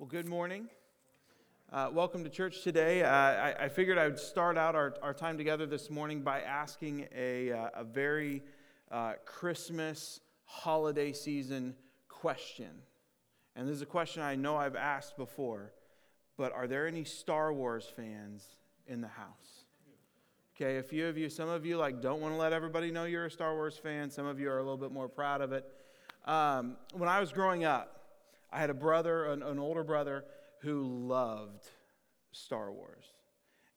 Well, good morning. Uh, welcome to church today. Uh, I, I, figured I would start out our, our time together this morning by asking a, uh, a very uh, Christmas holiday season question. And this is a question I know I've asked before, but are there any Star Wars fans in the house? Okay, a few of you, some of you like don't want to let everybody know you're a Star Wars fan. Some of you are a little bit more proud of it. Um, when I was growing up, I had a brother, an, an older brother, who loved Star Wars.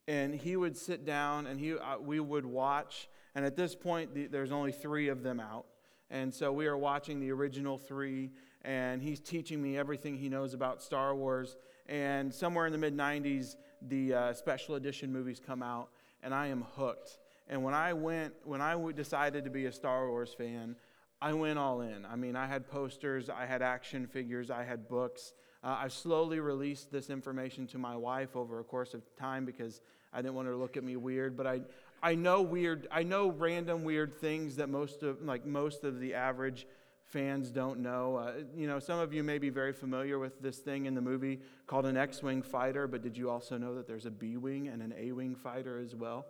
And he would sit down and he, uh, we would watch. And at this point, the, there's only three of them out. And so we are watching the original three. And he's teaching me everything he knows about Star Wars. And somewhere in the mid 90s, the uh, special edition movies come out. And I am hooked. And when I went, when I decided to be a Star Wars fan, I went all in. I mean, I had posters, I had action figures, I had books. Uh, I slowly released this information to my wife over a course of time because I didn't want her to look at me weird. But I, I know weird, I know random weird things that most of, like most of the average fans don't know. Uh, you know, some of you may be very familiar with this thing in the movie called an X-wing fighter, but did you also know that there's a B-wing and an A-wing fighter as well?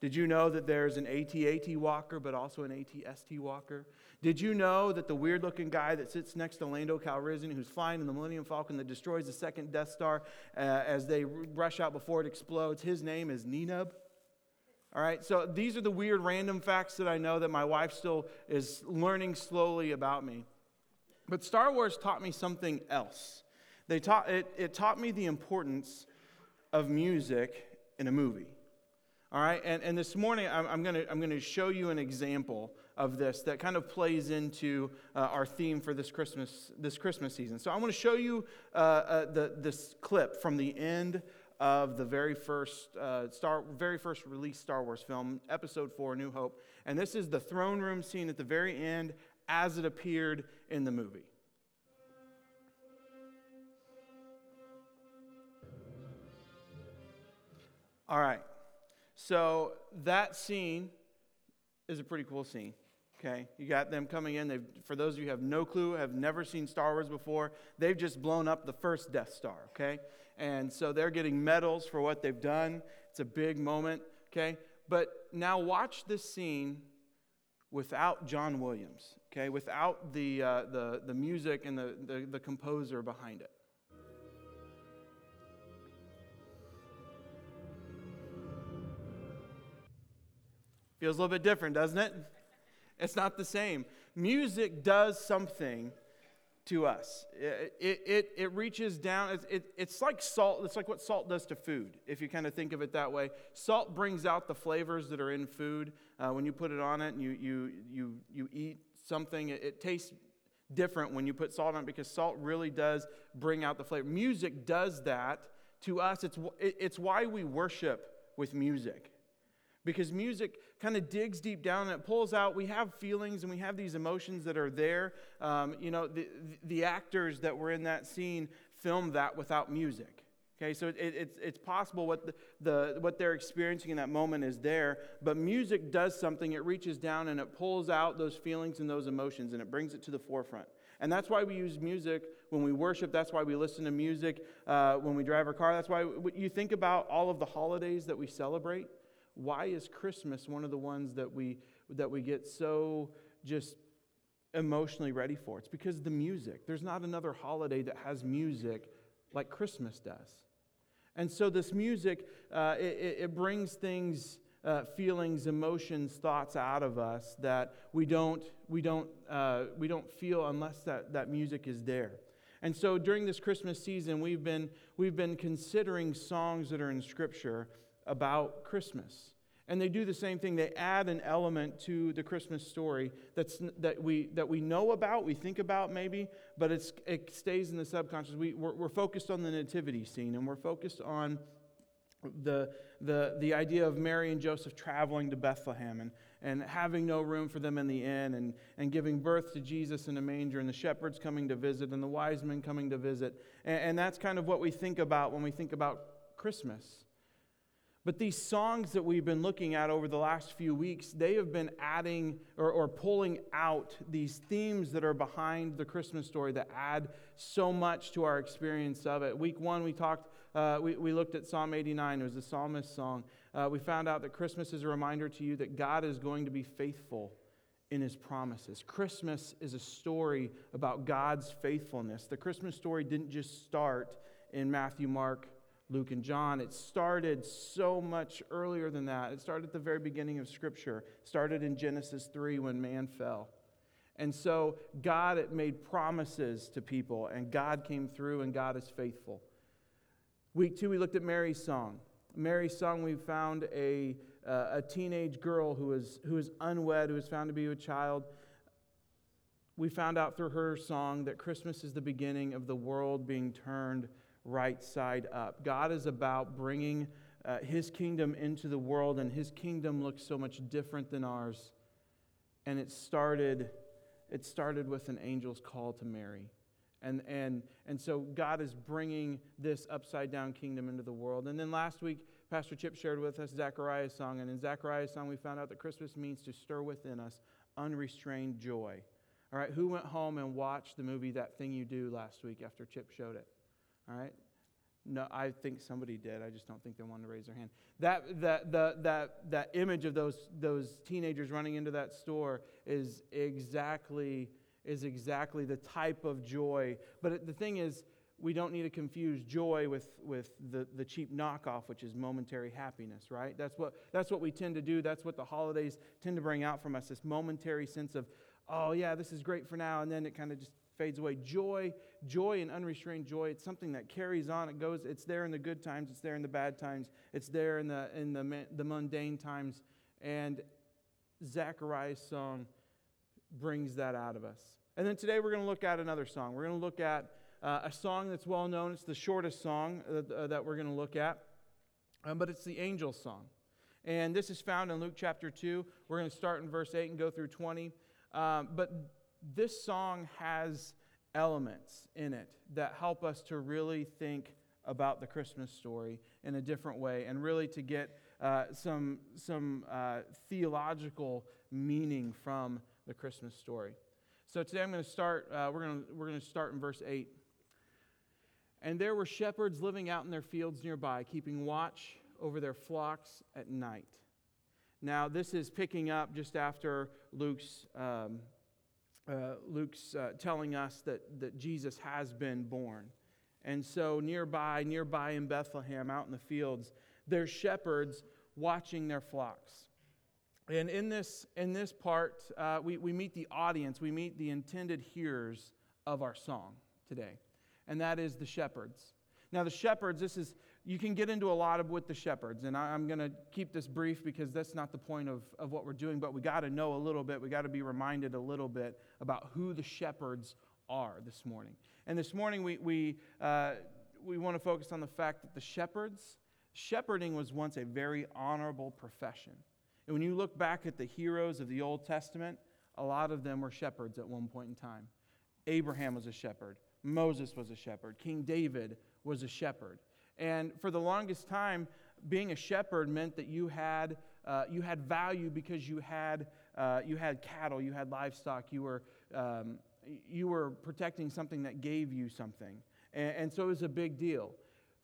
Did you know that there's an AT-AT walker, but also an AT-ST walker? Did you know that the weird looking guy that sits next to Lando Calrissian, who's flying in the Millennium Falcon that destroys the second Death Star uh, as they rush out before it explodes, his name is Nien Nunb? All right, so these are the weird random facts that I know that my wife still is learning slowly about me. But Star Wars taught me something else. They taught, it, it taught me the importance of music in a movie. All right, and, and this morning I'm, I'm going to I'm gonna show you an example of this that kind of plays into uh, our theme for this Christmas, this Christmas season. So I want to show you uh, uh, the, this clip from the end of the very first, uh, Star, very first released Star Wars film, Episode 4, New Hope. And this is the throne room scene at the very end as it appeared in the movie. All right. So that scene is a pretty cool scene. Okay, you got them coming in. They've, for those of you who have no clue, have never seen Star Wars before, they've just blown up the first Death Star. Okay, and so they're getting medals for what they've done. It's a big moment. Okay, but now watch this scene without John Williams. Okay, without the uh, the the music and the, the the composer behind it. Feels a little bit different, doesn't it? It's not the same. Music does something to us. It, it, it, reaches down. It, it, it's like salt. It's like what salt does to food, if you kind of think of it that way. Salt brings out the flavors that are in food. Uh, when you put it on it and you, you, you, you eat something, it, it tastes different when you put salt on it because salt really does bring out the flavor. Music does that to us. It's, it's why we worship with music because music kind of digs deep down and it pulls out. We have feelings and we have these emotions that are there. Um, you know, the, the actors that were in that scene filmed that without music. Okay, so it, it's, it's possible what, the, the, what they're experiencing in that moment is there, but music does something. It reaches down and it pulls out those feelings and those emotions and it brings it to the forefront. And that's why we use music when we worship. That's why we listen to music uh, when we drive our car. That's why you think about all of the holidays that we celebrate why is Christmas one of the ones that we, that we get so just emotionally ready for? It's because the music. There's not another holiday that has music like Christmas does. And so, this music, uh, it, it, brings things, uh, feelings, emotions, thoughts out of us that we don't, we don't, uh, we don't feel unless that, that music is there. And so, during this Christmas season, we've been, we've been considering songs that are in Scripture about Christmas. And they do the same thing. They add an element to the Christmas story that's, that, we, that we know about, we think about maybe, but it's, it stays in the subconscious. We, we're, we're focused on the nativity scene and we're focused on the, the, the idea of Mary and Joseph traveling to Bethlehem and, and having no room for them in the inn and, and giving birth to Jesus in a manger and the shepherds coming to visit and the wise men coming to visit. And, and that's kind of what we think about when we think about Christmas. But these songs that we've been looking at over the last few weeks, they have been adding or, or, pulling out these themes that are behind the Christmas story that add so much to our experience of it. Week one, we talked, uh, we, we looked at Psalm 89. It was a psalmist song. Uh, we found out that Christmas is a reminder to you that God is going to be faithful in his promises. Christmas is a story about God's faithfulness. The Christmas story didn't just start in Matthew, Mark, Luke, and John. It started so much earlier than that. It started at the very beginning of Scripture, it started in Genesis 3 when man fell. And so God it made promises to people, and God came through, and God is faithful. Week two, we looked at Mary's song. Mary's song, we found a, uh, a teenage girl who is, who is unwed, who is found to be a child. We found out through her song that Christmas is the beginning of the world being turned right side up. God is about bringing uh, his kingdom into the world, and his kingdom looks so much different than ours. And it started, it started with an angel's call to Mary. And, and, and so God is bringing this upside down kingdom into the world. And then last week, Pastor Chip shared with us Zechariah's song. And in Zechariah's song, we found out that Christmas means to stir within us unrestrained joy. All right, who went home and watched the movie That Thing You Do last week after Chip showed it? All right? No, I think somebody did. I just don't think they wanted to raise their hand. That, that, the, that, that image of those, those teenagers running into that store is exactly, is exactly the type of joy. But the thing is, we don't need to confuse joy with, with the, the cheap knockoff, which is momentary happiness, right? That's what, that's what we tend to do. That's what the holidays tend to bring out from us this momentary sense of, oh, yeah, this is great for now. And then it kind of just fades away. Joy, joy and unrestrained joy, it's something that carries on. It goes, it's there in the good times, it's there in the bad times, it's there in the, in the, the mundane times. And Zechariah's song brings that out of us. And then today we're going to look at another song. We're going to look at uh, a song that's well known. It's the shortest song uh, uh, that we're going to look at, um, but it's the angel song. And this is found in Luke chapter 2. We're going to start in verse 8 and go through 20. Um, but this song has elements in it that help us to really think about the Christmas story in a different way and really to get uh, some, some uh, theological meaning from the Christmas story. So today I'm going to start, uh, we're, going we're to start in verse 8. And there were shepherds living out in their fields nearby, keeping watch over their flocks at night. Now, this is picking up just after Luke's um, uh, Luke's uh, telling us that, that Jesus has been born. And so, nearby, nearby in Bethlehem, out in the fields, there's shepherds watching their flocks. And in this, in this part, uh, we, we meet the audience, we meet the intended hearers of our song today, and that is the shepherds. Now, the shepherds, this is you can get into a lot of with the shepherds, and I, am going to keep this brief because that's not the point of, of what we're doing, but we got to know a little bit. We got to be reminded a little bit about who the shepherds are this morning. And this morning, we, we, uh, we want to focus on the fact that the shepherds, shepherding was once a very honorable profession. And when you look back at the heroes of the Old Testament, a lot of them were shepherds at one point in time. Abraham was a shepherd, Moses was a shepherd, King David was a shepherd. And for the longest time, being a shepherd meant that you had, uh, you had value because you had, uh, you had cattle, you had livestock, you were, um, you were protecting something that gave you something. And, and so it was a big deal.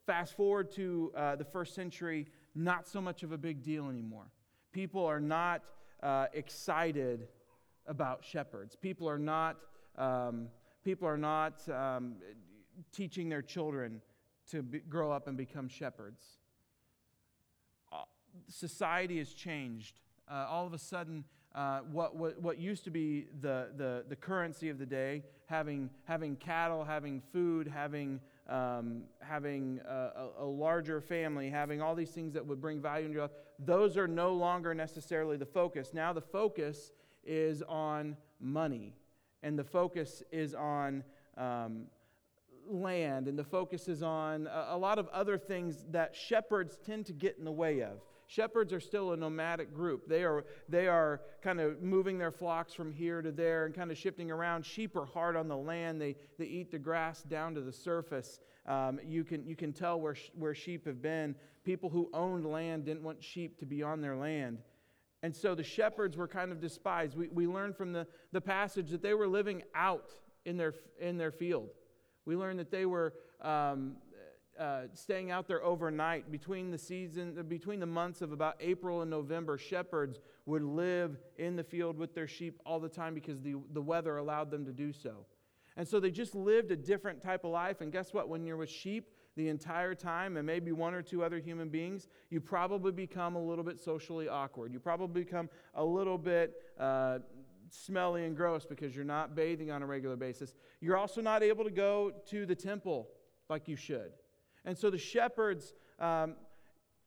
Fast forward to uh, the first century, not so much of a big deal anymore. People are not uh, excited about shepherds. People are not, um, people are not um, teaching their children to be, grow up and become shepherds. Uh, society has changed. Uh, all of a sudden, uh, what, what, what used to be the, the, the currency of the day, having, having cattle, having food, having, um, having a, a, larger family, having all these things that would bring value into your life, those are no longer necessarily the focus. Now the focus is on money, and the focus is on um, land and the focus is on a, lot of other things that shepherds tend to get in the way of. Shepherds are still a nomadic group. They are, they are kind of moving their flocks from here to there and kind of shifting around. Sheep are hard on the land, they, they eat the grass down to the surface. Um, you, can, you can tell where, where sheep have been. People who owned land didn't want sheep to be on their land. And so the shepherds were kind of despised. We, we learned from the, the passage that they were living out in their, in their field. We learned that they were um, uh, staying out there overnight between the season, between the months of about April and November. Shepherds would live in the field with their sheep all the time because the, the weather allowed them to do so. And so they just lived a different type of life. And guess what? When you're with sheep the entire time and maybe one or two other human beings, you probably become a little bit socially awkward. You probably become a little bit uh, smelly and gross because you're not bathing on a regular basis. You're also not able to go to the temple like you should. And so the shepherds, um,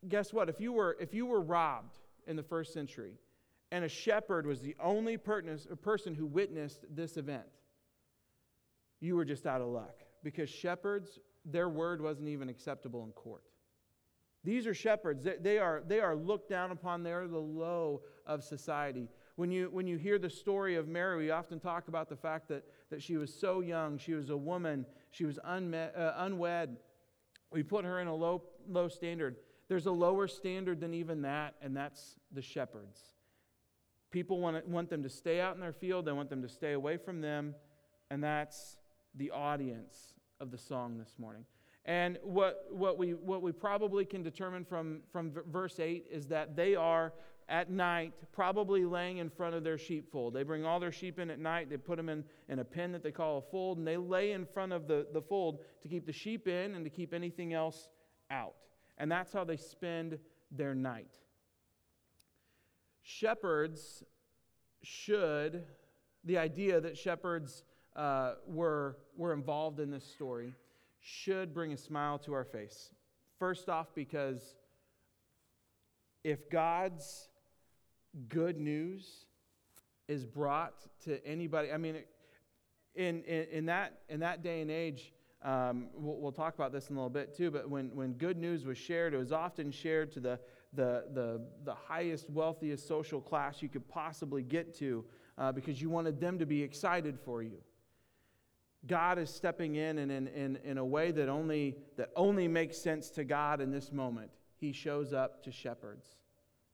guess what? If you, were, if you were robbed in the first century and a shepherd was the only person who witnessed this event, you were just out of luck because shepherds, their word wasn't even acceptable in court. These are shepherds. They are, they are looked down upon. They're the low of society. When you, when you hear the story of Mary, we often talk about the fact that, that she was so young. She was a woman. She was uh, unwed. We put her in a low, low standard. There's a lower standard than even that, and that's the shepherds. People want, want them to stay out in their field, they want them to stay away from them, and that's the audience of the song this morning. And what, what, we, what we probably can determine from, from verse 8 is that they are at night, probably laying in front of their sheepfold. They bring all their sheep in at night, they put them in, in a pen that they call a fold, and they lay in front of the, the fold to keep the sheep in and to keep anything else out. And that's how they spend their night. Shepherds should, the idea that shepherds uh, were, were involved in this story, should bring a smile to our face. First off, because if God's good news is brought to anybody. I mean, in, in, in that, in that day and age, um, we'll, we'll, talk about this in a little bit too, but when, when good news was shared, it was often shared to the, the, the, the highest, wealthiest social class you could possibly get to uh, because you wanted them to be excited for you. God is stepping in and in, in, in a way that only, that only makes sense to God in this moment. He shows up to shepherds,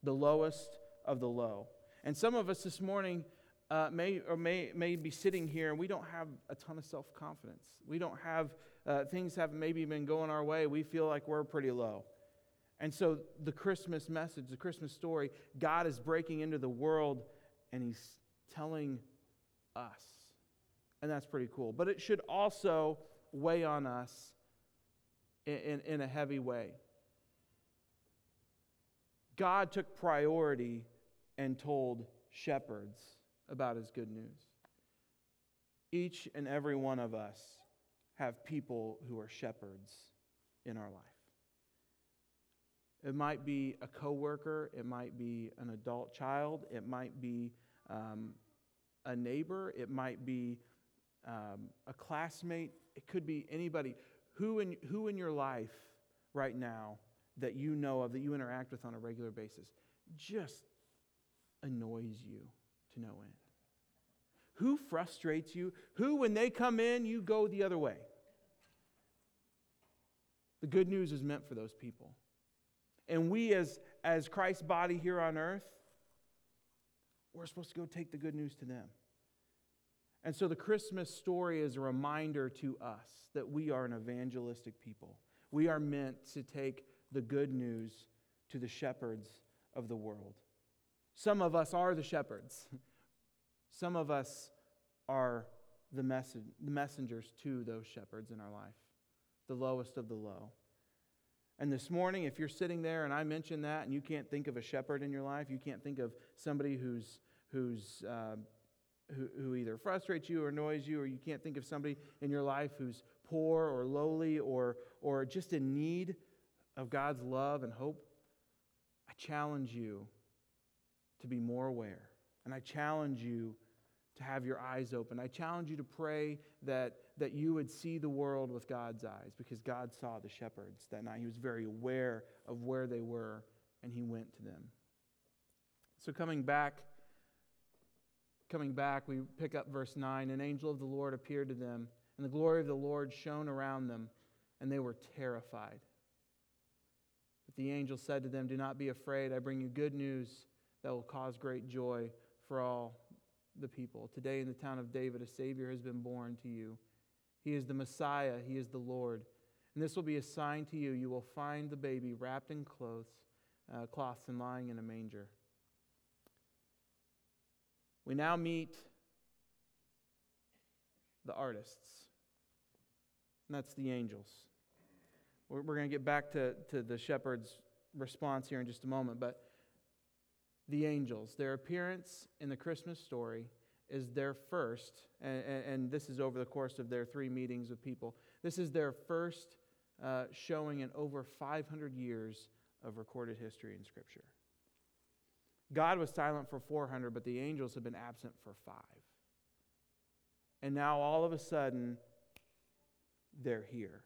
the lowest of the low. And some of us this morning uh, may or may, may be sitting here and we don't have a ton of self confidence. We don't have, uh, things have maybe been going our way. We feel like we're pretty low. And so the Christmas message, the Christmas story, God is breaking into the world and He's telling us. And that's pretty cool. But it should also weigh on us in, in, in a heavy way. God took priority and told shepherds about his good news. Each and every one of us have people who are shepherds in our life. It might be a coworker, it might be an adult child, it might be um, a neighbor, it might be um, a classmate, it could be anybody. Who in, who in your life right now that you know of, that you interact with on a regular basis, just annoys you to no end? Who frustrates you? Who, when they come in, you go the other way? The good news is meant for those people. And we, as, as Christ's body here on earth, we're supposed to go take the good news to them. And so the Christmas story is a reminder to us that we are an evangelistic people. We are meant to take the good news to the shepherds of the world. Some of us are the shepherds. Some of us are the, the messengers to those shepherds in our life, the lowest of the low. And this morning, if you're sitting there and I mention that and you can't think of a shepherd in your life, you can't think of somebody who's, who's, uh, who, who either frustrates you or annoys you, or you can't think of somebody in your life who's poor or lowly or, or just in need of God's love and hope, I challenge you to be more aware. And I challenge you to have your eyes open. I challenge you to pray that, that you would see the world with God's eyes because God saw the shepherds that night. He was very aware of where they were and he went to them. So coming back, coming back, we pick up verse 9. An angel of the Lord appeared to them, and the glory of the Lord shone around them, and they were terrified. But the angel said to them, Do not be afraid. I bring you good news that will cause great joy for all the people. Today in the town of David, a Savior has been born to you. He is the Messiah, He is the Lord. And this will be a sign to you. You will find the baby wrapped in clothes, uh, cloths and lying in a manger. We now meet the artists, and that's the angels. We're, we're going to get back to, to the shepherd's response here in just a moment, but the angels, their appearance in the Christmas story is their first, and, and, this is over the course of their three meetings with people, this is their first uh, showing in over 500 years of recorded history in Scripture. God was silent for 400, but the angels have been absent for five. And now all of a sudden, they're here.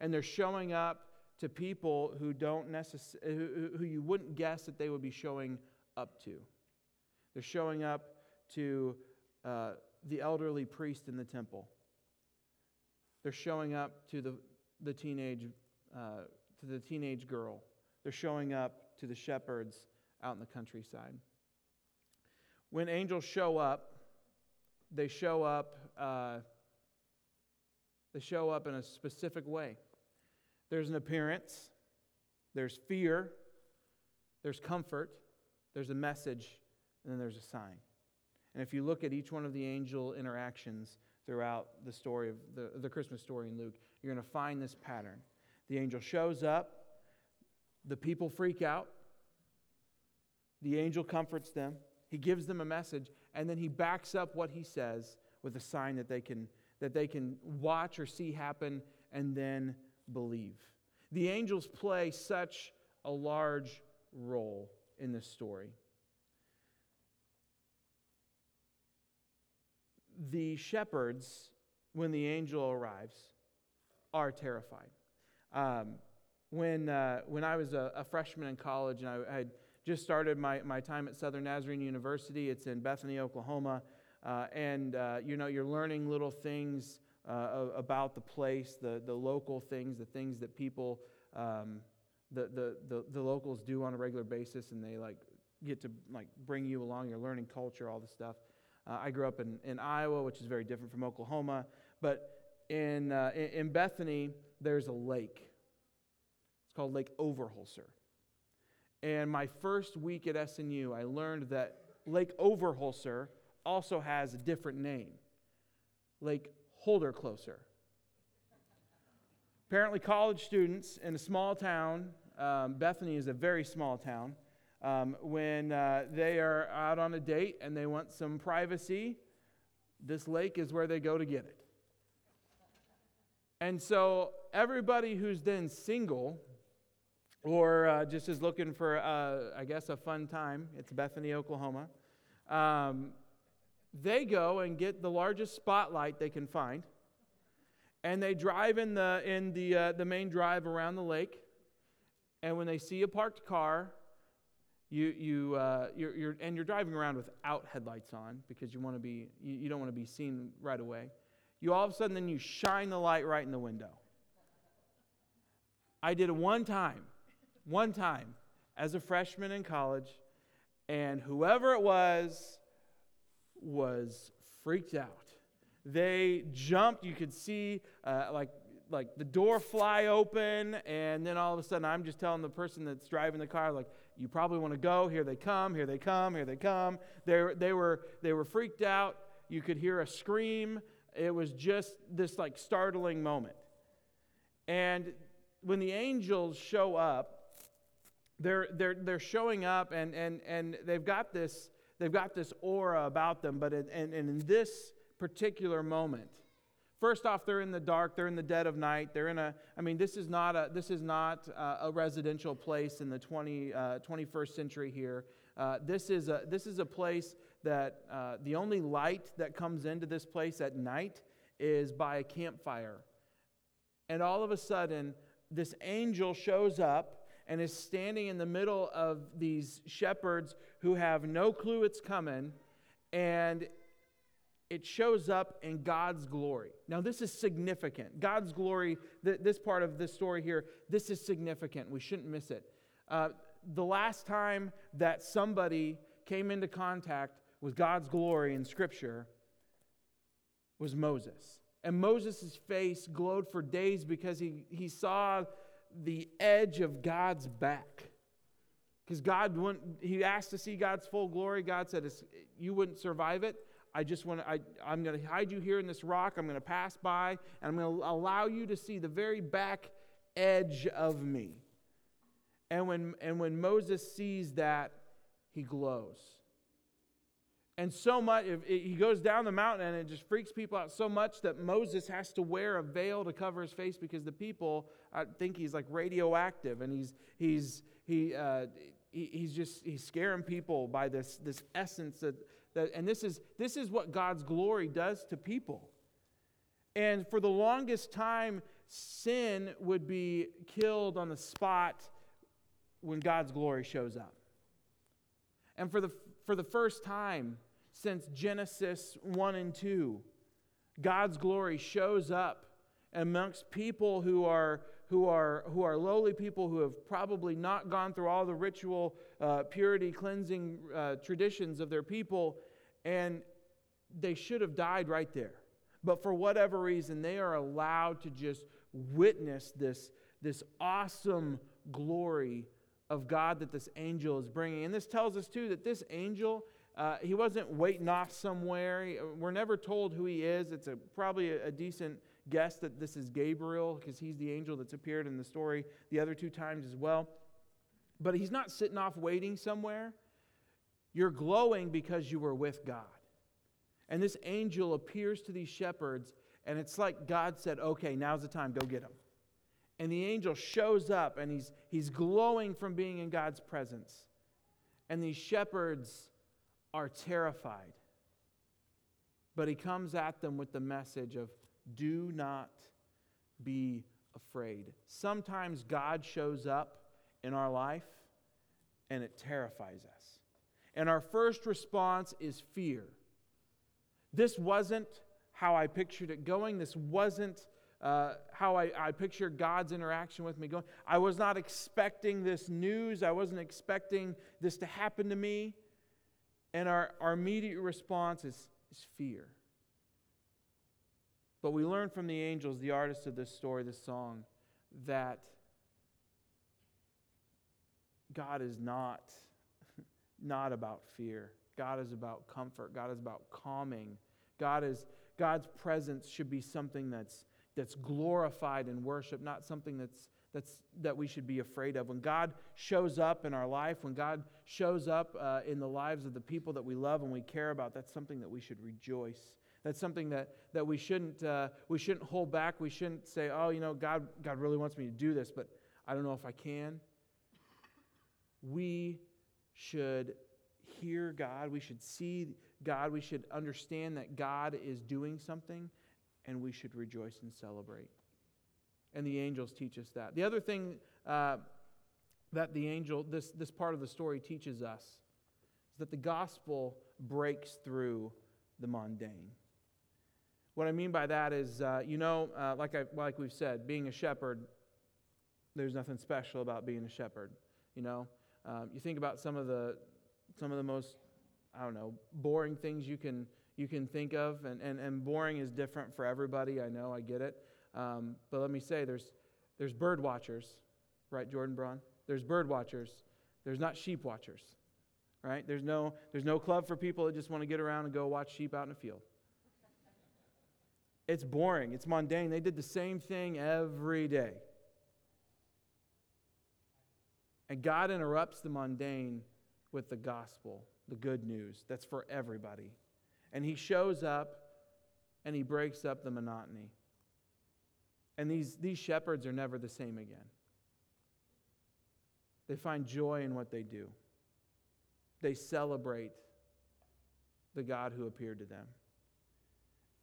And they're showing up to people who don't necessarily, who, who you wouldn't guess that they would be showing up to. They're showing up to uh, the elderly priest in the temple. They're showing up to the, the teenage uh, to the teenage girl. They're showing up to the shepherds out in the countryside. When angels show up, they show up. Uh, they show up in a specific way. There's an appearance. There's fear. There's comfort. There's a message, and then there's a sign. And if you look at each one of the angel interactions throughout the story of the, the Christmas story in Luke, you're going to find this pattern. The angel shows up, the people freak out, the angel comforts them, he gives them a message, and then he backs up what he says with a sign that they can, that they can watch or see happen and then believe. The angels play such a large role in this story. The shepherds, when the angel arrives, are terrified. Um, when, uh, when I was a, a, freshman in college and I, I, had just started my, my time at Southern Nazarene University, it's in Bethany, Oklahoma, uh, and uh, you know, you're learning little things uh, about the place, the, the local things, the things that people um, the, the, the, the locals do on a regular basis, and they like get to like bring you along. You're learning culture, all this stuff. Uh, I grew up in, in Iowa, which is very different from Oklahoma, but in, uh, in, Bethany, there's a lake. It's called Lake Overholser. And my first week at SNU, I learned that Lake Overholser also has a different name Lake Holdercloser. Apparently, college students in a small town um, Bethany is a very small town. Um, when uh, they are out on a date and they want some privacy, this lake is where they go to get it. And so, everybody who's then single or uh, just is looking for, uh, I guess, a fun time, it's Bethany, Oklahoma, um, they go and get the largest spotlight they can find. And they drive in the, in the, uh, the main drive around the lake and when they see a parked car, you, you, uh, you're, you're, and you're driving around without headlights on because you, want to be, you, you don't want to be seen right away. You all of a sudden then you shine the light right in the window. I did it one time, one time as a freshman in college, and whoever it was was freaked out. They jumped. You could see uh, like like the door fly open, and then all of a sudden I'm just telling the person that's driving the car, like, you probably want to go. Here they come, here they come, here they come. They, they, were, they were freaked out. You could hear a scream. It was just this like startling moment. And when the angels show up, they're, they're, they're showing up and, and, and they've, got this, they've got this aura about them, but in, and, and in this particular moment, First off, they're in the dark, they're in the dead of night. They're in a, I mean, this is not a, this is not a residential place in the 20, uh, 21st century here. Uh, this, is a, this is a place that uh, the only light that comes into this place at night is by a campfire. And all of a sudden, this angel shows up and is standing in the middle of these shepherds who have no clue it's coming, and it shows up in God's glory. Now, this is significant. God's glory, th- this part of this story here, this is significant. We shouldn't miss it. Uh, the last time that somebody came into contact with God's glory in Scripture was Moses. And Moses' face glowed for days because he, he saw the edge of God's back. Because God wouldn't, he asked to see God's full glory. God said, You wouldn't survive it. I just want to, I'm going to hide you here in this rock. I'm going to pass by, and I'm going to allow you to see the very back edge of me. And when, and when Moses sees that, he glows. And so much, he goes down the mountain and it just freaks people out so much that Moses has to wear a veil to cover his face because the people I think he's like radioactive and he's, he's, he, uh, he, he's just, he's scaring people by this, this essence that, and this is, this is what God's glory does to people. And for the longest time, sin would be killed on the spot when God's glory shows up. And for the, for the first time since Genesis 1 and 2, God's glory shows up amongst people who are, who are, who are lowly people who have probably not gone through all the ritual uh, purity cleansing uh, traditions of their people, and they should have died right there. But for whatever reason, they are allowed to just witness this, this awesome glory of God that this angel is bringing. And this tells us, too, that this angel, uh, he wasn't waiting off somewhere. We're never told who he is. It's a, probably a, a decent guess that this is Gabriel because he's the angel that's appeared in the story the other two times as well. But he's not sitting off waiting somewhere. You're glowing because you were with God. And this angel appears to these shepherds, and it's like God said, Okay, now's the time, go get him. And the angel shows up and he's, he's glowing from being in God's presence. And these shepherds are terrified. But he comes at them with the message of do not be afraid. Sometimes God shows up in our life and it terrifies us. And our first response is fear. This wasn't how I pictured it going. This wasn't uh, how I, I picture God's interaction with me going. I was not expecting this news. I wasn't expecting this to happen to me. And our, our immediate response is, is fear. But we learn from the angels, the artists of this story, this song, that God is not, not about fear. God is about comfort. God is about calming. God is, God's presence should be something that's that's glorified in worship, not something that's, that's, that we should be afraid of. When God shows up in our life, when God shows up uh, in the lives of the people that we love and we care about, that's something that we should rejoice. That's something that, that we, shouldn't, uh, we shouldn't hold back. We shouldn't say, oh, you know, God, God really wants me to do this, but I don't know if I can. We should hear God. We should see God. We should understand that God is doing something and we should rejoice and celebrate. And the angels teach us that. The other thing uh, that the angel, this, this part of the story teaches us, is that the gospel breaks through the mundane. What I mean by that is, uh, you know, uh, like, I, like we've said, being a shepherd, there's nothing special about being a shepherd. You know, um, you think about some of the some of the most, I don't know, boring things you can you can think of, and, and, and boring is different for everybody. I know, I get it. Um, but let me say, there's, there's bird watchers, right, Jordan Braun? There's bird watchers. There's not sheep watchers, right? There's no, there's no club for people that just want to get around and go watch sheep out in a field. It's boring. It's mundane. They did the same thing every day. And God interrupts the mundane with the gospel, the good news that's for everybody. And he shows up and he breaks up the monotony. And these, these shepherds are never the same again. They find joy in what they do, they celebrate the God who appeared to them.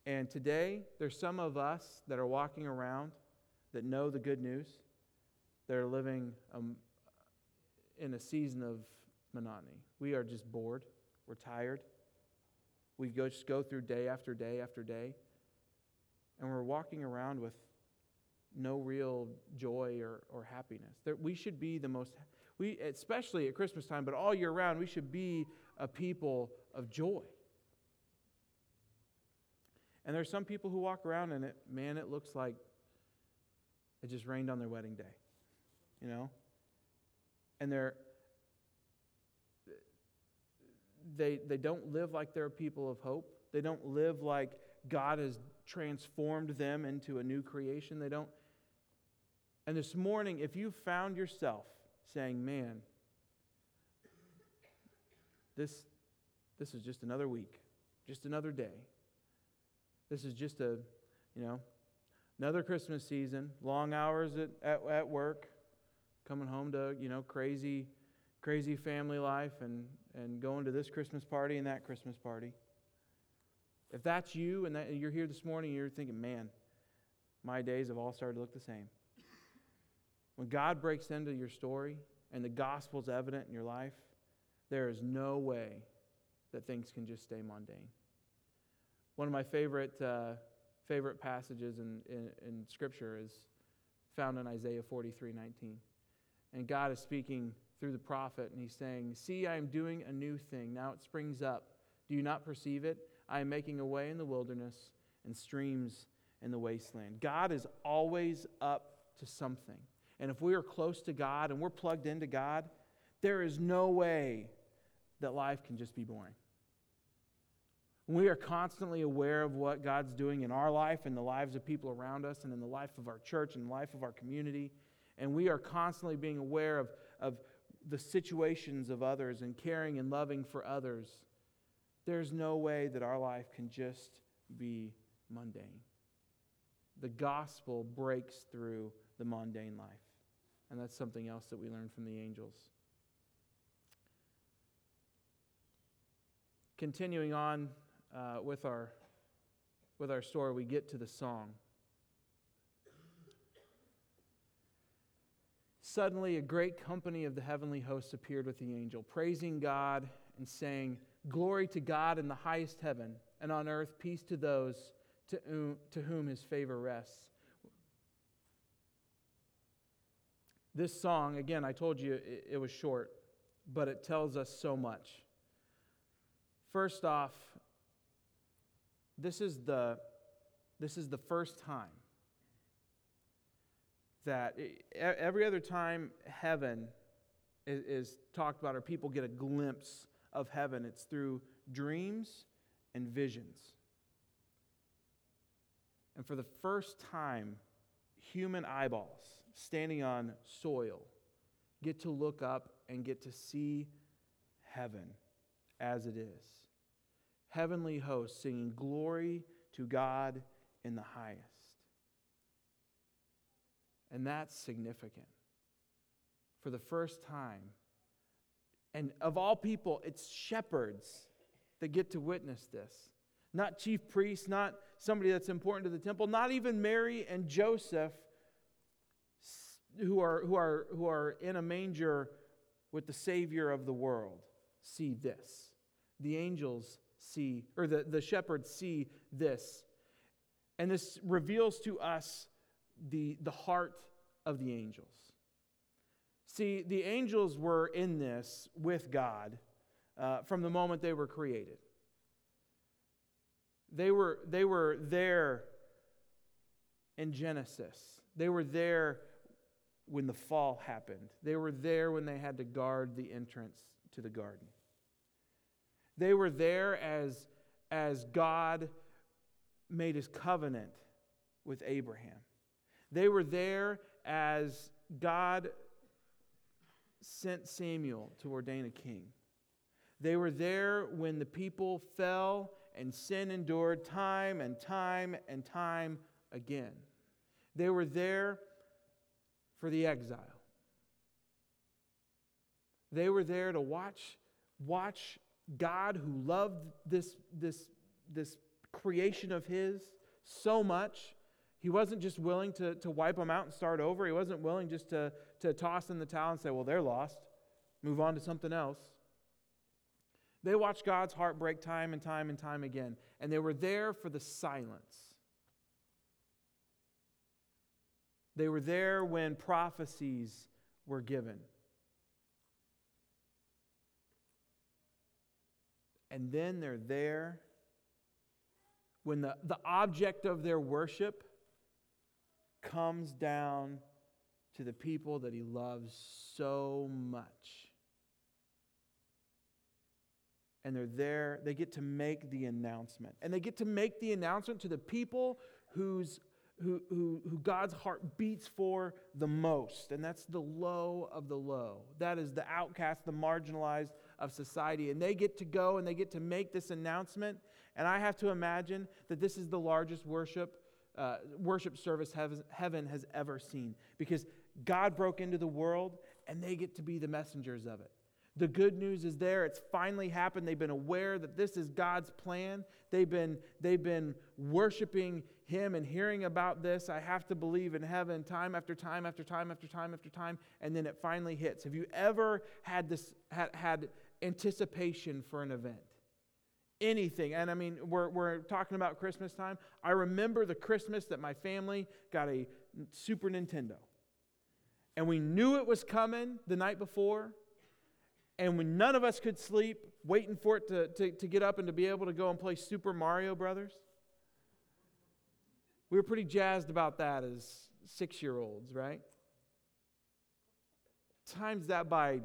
And today, there's some of us that are walking around that know the good news, that are living a, in a season of monotony. We are just bored. We're tired. We go, just go through day after day after day. And we're walking around with no real joy or, or happiness. There, we should be the most, we, especially at Christmas time, but all year round, we should be a people of joy. And there's some people who walk around and it, man, it looks like it just rained on their wedding day, you know? And they're, they, they don't live like they're people of hope. They don't live like God has transformed them into a new creation. They don't. And this morning, if you found yourself saying, man, this, this is just another week, just another day, this is just a, you know, another Christmas season, long hours at, at, at work, coming home to, you know, crazy, crazy family life and, and going to this Christmas party and that Christmas party. If that's you and that, you're here this morning you're thinking, man, my days have all started to look the same. When God breaks into your story and the gospel's evident in your life, there is no way that things can just stay mundane. One of my favorite, uh, favorite passages in, in, in Scripture is found in Isaiah 43 19. And God is speaking through the prophet, and he's saying, See, I am doing a new thing. Now it springs up. Do you not perceive it? I am making a way in the wilderness and streams in the wasteland. God is always up to something. And if we are close to God and we're plugged into God, there is no way that life can just be boring. We are constantly aware of what God's doing in our life and the lives of people around us and in the life of our church and the life of our community. And we are constantly being aware of, of the situations of others and caring and loving for others. There's no way that our life can just be mundane. The gospel breaks through the mundane life. And that's something else that we learn from the angels. Continuing on uh, with, our, with our story, we get to the song. Suddenly, a great company of the heavenly hosts appeared with the angel, praising God and saying, Glory to God in the highest heaven, and on earth peace to those to whom, to whom his favor rests. This song, again, I told you it, it was short, but it tells us so much. First off, this is the, this is the first time that every other time heaven is, is talked about or people get a glimpse of heaven, it's through dreams and visions. And for the first time, human eyeballs standing on soil get to look up and get to see heaven as it is. Heavenly hosts singing glory to God in the highest. And that's significant. For the first time, and of all people, it's shepherds that get to witness this. Not chief priests, not somebody that's important to the temple, not even Mary and Joseph who are, who are, who are in a manger with the Savior of the world see this. The angels see, or the, the shepherds see this. And this reveals to us the, the heart of the angels. See, the angels were in this with God uh, from the moment they were created. They were, they were there in Genesis. They were there when the fall happened. They were there when they had to guard the entrance to the garden. They were there as, as God made his covenant with Abraham. They were there as God sent Samuel to ordain a king. They were there when the people fell and sin endured time and time and time again. They were there for the exile. They were there to watch, watch God, who loved this, this, this creation of His so much. He wasn't just willing to, to wipe them out and start over. He wasn't willing just to, to toss in the towel and say, well, they're lost. move on to something else. They watched God's heart break time and time and time again, and they were there for the silence. They were there when prophecies were given. And then they're there when the, the object of their worship comes down to the people that he loves so much. And they're there, they get to make the announcement. And they get to make the announcement to the people whose who, who, who God's heart beats for the most, and that's the low of the low. That is the outcast, the marginalized of society. And they get to go and they get to make this announcement. And I have to imagine that this is the largest worship, uh, worship service heaven has ever seen because God broke into the world and they get to be the messengers of it. The good news is there. It's finally happened. They've been aware that this is God's plan. They've been, they've been worshiping Him and hearing about this. I have to believe in heaven time after time after time after time after time. And then it finally hits. Have you ever had this, had, had anticipation for an event? Anything. And I mean, we're, we're talking about Christmas time. I remember the Christmas that my family got a Super Nintendo. And we knew it was coming the night before and when none of us could sleep, waiting for it to, to, to get up and to be able to go and play Super Mario Brothers. We were pretty jazzed about that as six year olds, right? Times that by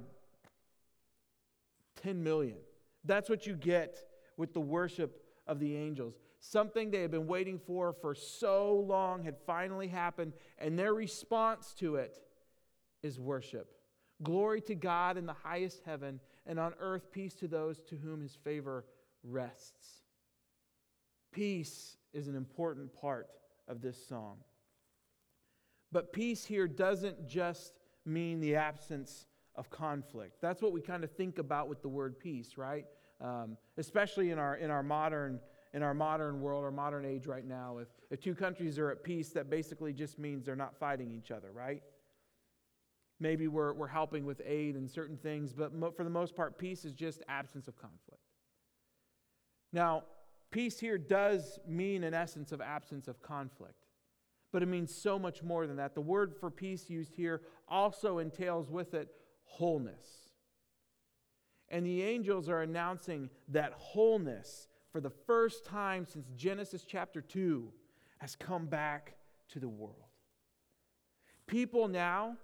10 million. That's what you get with the worship of the angels. Something they had been waiting for for so long had finally happened, and their response to it is worship. Glory to God in the highest heaven, and on earth peace to those to whom his favor rests. Peace is an important part of this song. But peace here doesn't just mean the absence of conflict. That's what we kind of think about with the word peace, right? Um, especially in our, in our modern in our modern world or modern age right now. If, if two countries are at peace, that basically just means they're not fighting each other, right? Maybe we're, we're helping with aid and certain things, but mo- for the most part, peace is just absence of conflict. Now, peace here does mean an essence of absence of conflict, but it means so much more than that. The word for peace used here also entails with it wholeness. And the angels are announcing that wholeness for the first time since Genesis chapter 2 has come back to the world. People now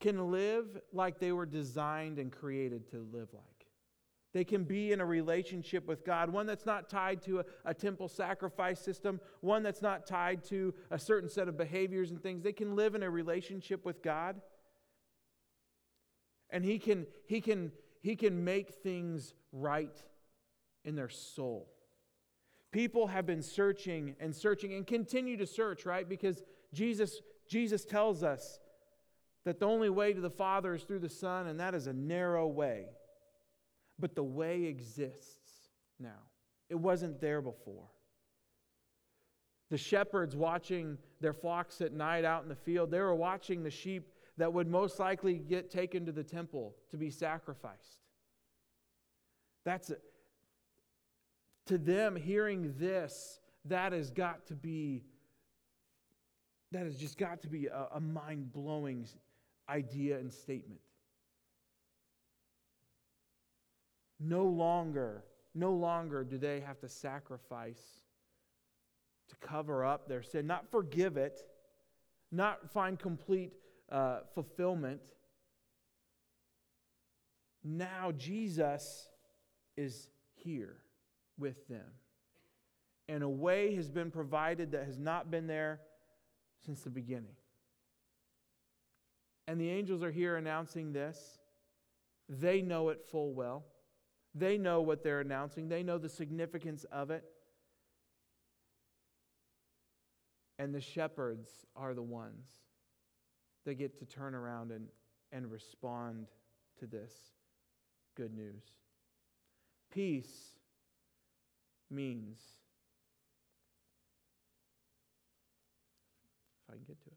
can live like they were designed and created to live like. They can be in a relationship with God, one that's not tied to a, a, temple sacrifice system, one that's not tied to a certain set of behaviors and things. They can live in a relationship with God. And he can, he can, he can make things right in their soul. People have been searching and searching and continue to search, right? Because Jesus, Jesus tells us that the only way to the Father is through the Son, and that is a narrow way. But the way exists now. It wasn't there before. The shepherds watching their flocks at night out in the field, they were watching the sheep that would most likely get taken to the temple to be sacrificed. That's it. To them, hearing this, that has got to be, that has just got to be a, a mind blowing idea and statement. No longer, no longer do they have to sacrifice to cover up their sin, not forgive it, not find complete uh, fulfillment. Now Jesus is here with them. And a way has been provided that has not been there since the beginning. And the angels are here announcing this. They know it full well. They know what they're announcing, they know the significance of it. And the shepherds are the ones that get to turn around and, and respond to this good news. Peace means, if I can get to it,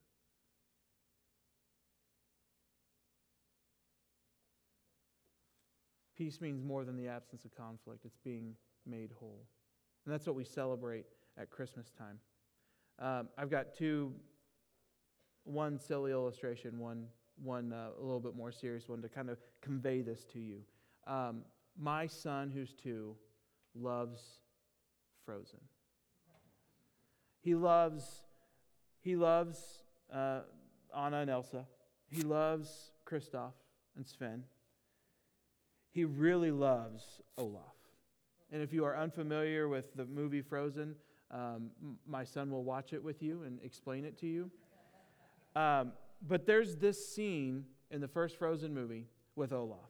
Peace means more than the absence of conflict, it's being made whole. And that's what we celebrate at Christmas time. Um, I've got two, one silly illustration, one, one uh, a little bit more serious one to kind of convey this to you. Um, my son, who's two, loves Frozen. He loves, he loves uh, Anna and Elsa. He loves Kristoff and Sven. He really loves Olaf. And if you are unfamiliar with the movie Frozen, um, my son will watch it with you and explain it to you. Um, but there's this scene in the first Frozen movie with Olaf.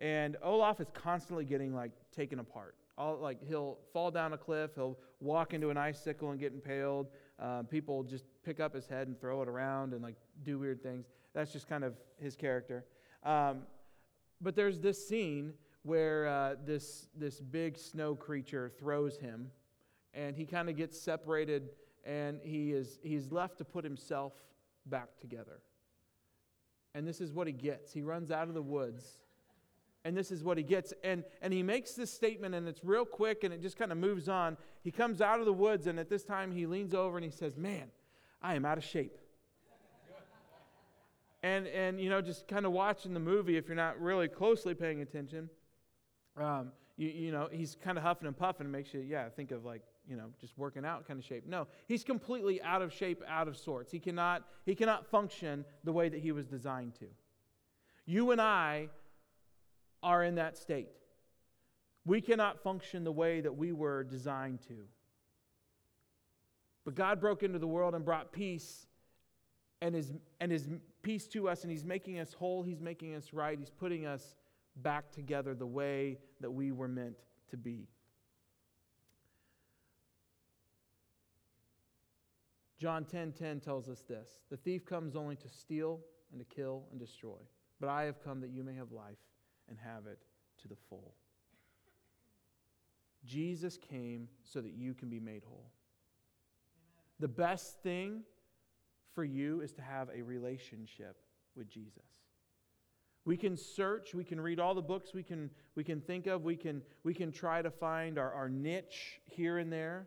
And Olaf is constantly getting like taken apart. All, like he'll fall down a cliff, he'll walk into an icicle and get impaled. Um, people just pick up his head and throw it around and like do weird things. That's just kind of his character. Um, but there's this scene where uh, this this big snow creature throws him, and he kind of gets separated, and he is he's left to put himself back together. And this is what he gets. He runs out of the woods and this is what he gets. And, and he makes this statement, and it's real quick, and it just kind of moves on. He comes out of the woods, and at this time, he leans over and he says, Man, I am out of shape. and, and, you know, just kind of watching the movie, if you're not really closely paying attention, um, you, you know, he's kind of huffing and puffing and makes you, yeah, think of like, you know, just working out kind of shape. No, he's completely out of shape, out of sorts. He cannot, he cannot function the way that he was designed to. You and I are in that state. We cannot function the way that we were designed to. But God broke into the world and brought peace and his, and his peace to us, and He's making us whole, He's making us right, He's putting us back together the way that we were meant to be. John 10:10 10, 10 tells us this: "The thief comes only to steal and to kill and destroy, but I have come that you may have life and have it to the full. Jesus came so that you can be made whole. The best thing for you is to have a relationship with Jesus. We can search, we can read all the books we can, we can think of, we can, we can try to find our, our niche here and there.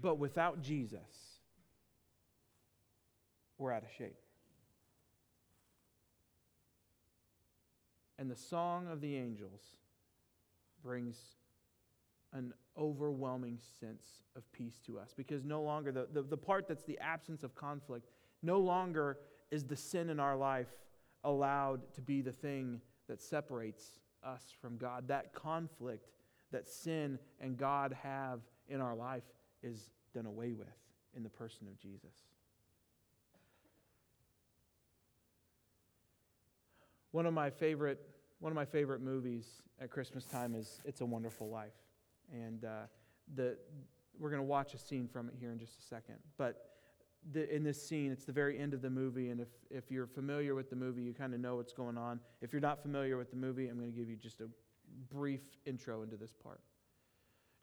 But without Jesus, we're out of shape. And the song of the angels brings an overwhelming sense of peace to us because no longer, the, the, the, part that's the absence of conflict, no longer is the sin in our life allowed to be the thing that separates us from God. That conflict that sin and God have in our life is done away with in the person of Jesus. One of my favorite, one of my favorite movies at Christmas time is It's a Wonderful Life. And uh, the, we're going to watch a scene from it here in just a second. But the, in this scene, it's the very end of the movie. And if, if you're familiar with the movie, you kind of know what's going on. If you're not familiar with the movie, I'm going to give you just a brief intro into this part.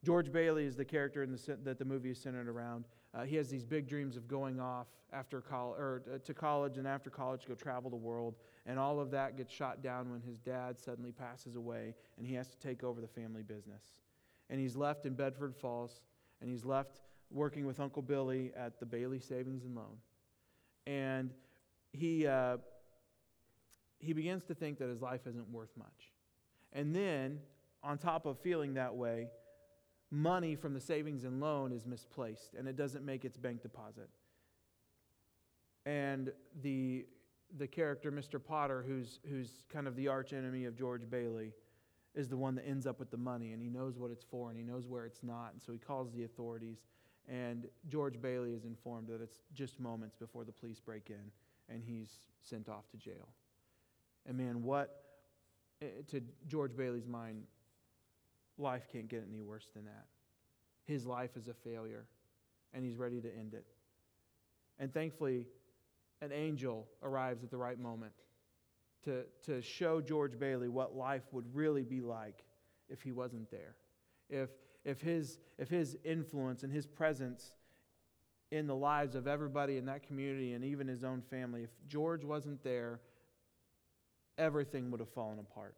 George Bailey is the character the, that the movie is centered around. Uh, he has these big dreams of going off after college, or uh, to college and after college go travel the world. And all of that gets shot down when his dad suddenly passes away and he has to take over the family business. And he's left in Bedford Falls and he's left working with Uncle Billy at the Bailey Savings and Loan. And he, uh, he begins to think that his life isn't worth much. And then, on top of feeling that way, money from the savings and loan is misplaced and it doesn't make its bank deposit. And the, the character, Mr. Potter, who's, who's kind of the arch enemy of George Bailey, is the one that ends up with the money and he knows what it's for and he knows where it's not. And so he calls the authorities. And George Bailey is informed that it's just moments before the police break in and he's sent off to jail. And man, what, eh, to George Bailey's mind, life can't get any worse than that. His life is a failure, and he's ready to end it. And thankfully, an angel arrives at the right moment to, to show George Bailey what life would really be like if he wasn't there. If, if, his, if his influence and his presence in the lives of everybody in that community and even his own family, if George wasn't there, everything would have fallen apart.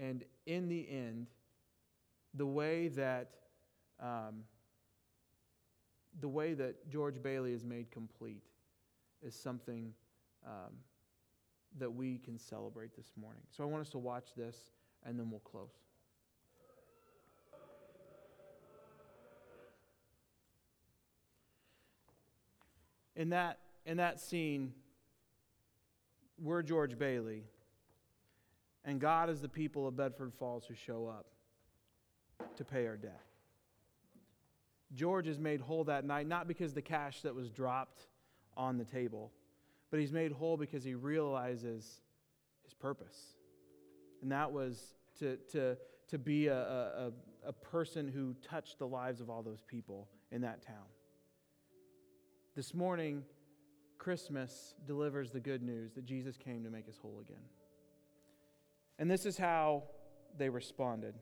And in the end, the way that um, the way that George Bailey is made complete is something um, that we can celebrate this morning. So I want us to watch this, and then we'll close. In that, in that scene, we're George Bailey, and God is the people of Bedford Falls who show up to pay our debt. George is made whole that night, not because the cash that was dropped on the table, but he's made whole because he realizes his purpose. And that was to, to, to be a, a, a person who touched the lives of all those people in that town. This morning, Christmas delivers the good news that Jesus came to make us whole again. And this is how they responded.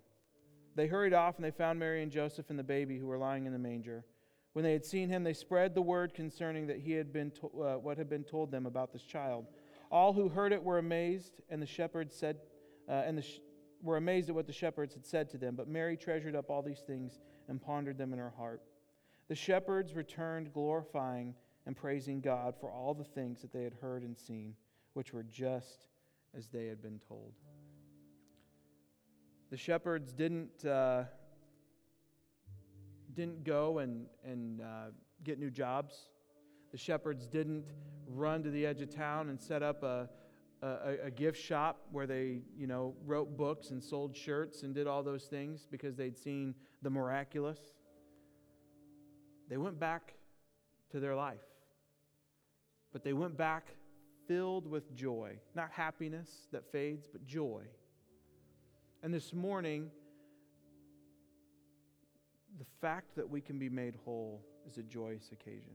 They hurried off and they found Mary and Joseph and the baby who were lying in the manger. When they had seen him, they spread the word concerning that he had been to, uh, what had been told them about this child. All who heard it were amazed, and the shepherds said, uh, and the sh- were amazed at what the shepherds had said to them. But Mary treasured up all these things and pondered them in her heart. The shepherds returned, glorifying and praising God for all the things that they had heard and seen, which were just as they had been told. The shepherds didn't, uh, didn't go and, and uh, get new jobs. The shepherds didn't run to the edge of town and set up a, a, a, gift shop where they, you know, wrote books and sold shirts and did all those things because they'd seen the miraculous. They went back to their life. But they went back filled with joy. Not happiness that fades, but joy. And this morning, the fact that we can be made whole is a joyous occasion.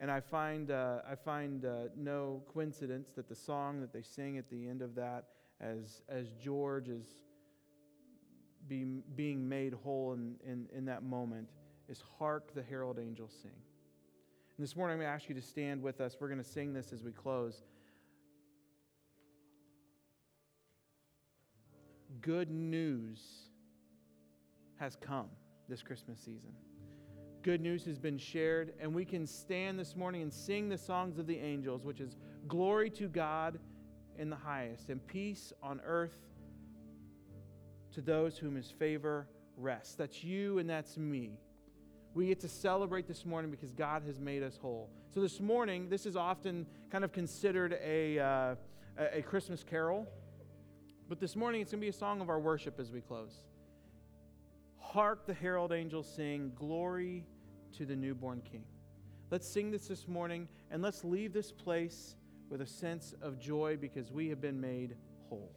And I find, uh, I find uh, no coincidence that the song that they sing at the end of that, as, as George is be, being made whole in, in, in that moment, is Hark the Herald Angels Sing. And this morning I'm going to ask you to stand with us. We're going to sing this as we close. Good news has come this Christmas season. Good news has been shared, and we can stand this morning and sing the songs of the angels, which is glory to God in the highest, and peace on earth to those whom his favor rests. That's you and that's me. We get to celebrate this morning because God has made us whole. So, this morning, this is often kind of considered a, uh, a Christmas carol. But this morning, it's going to be a song of our worship as we close. Hark the herald angels sing, Glory to the newborn King. Let's sing this this morning, and let's leave this place with a sense of joy because we have been made whole.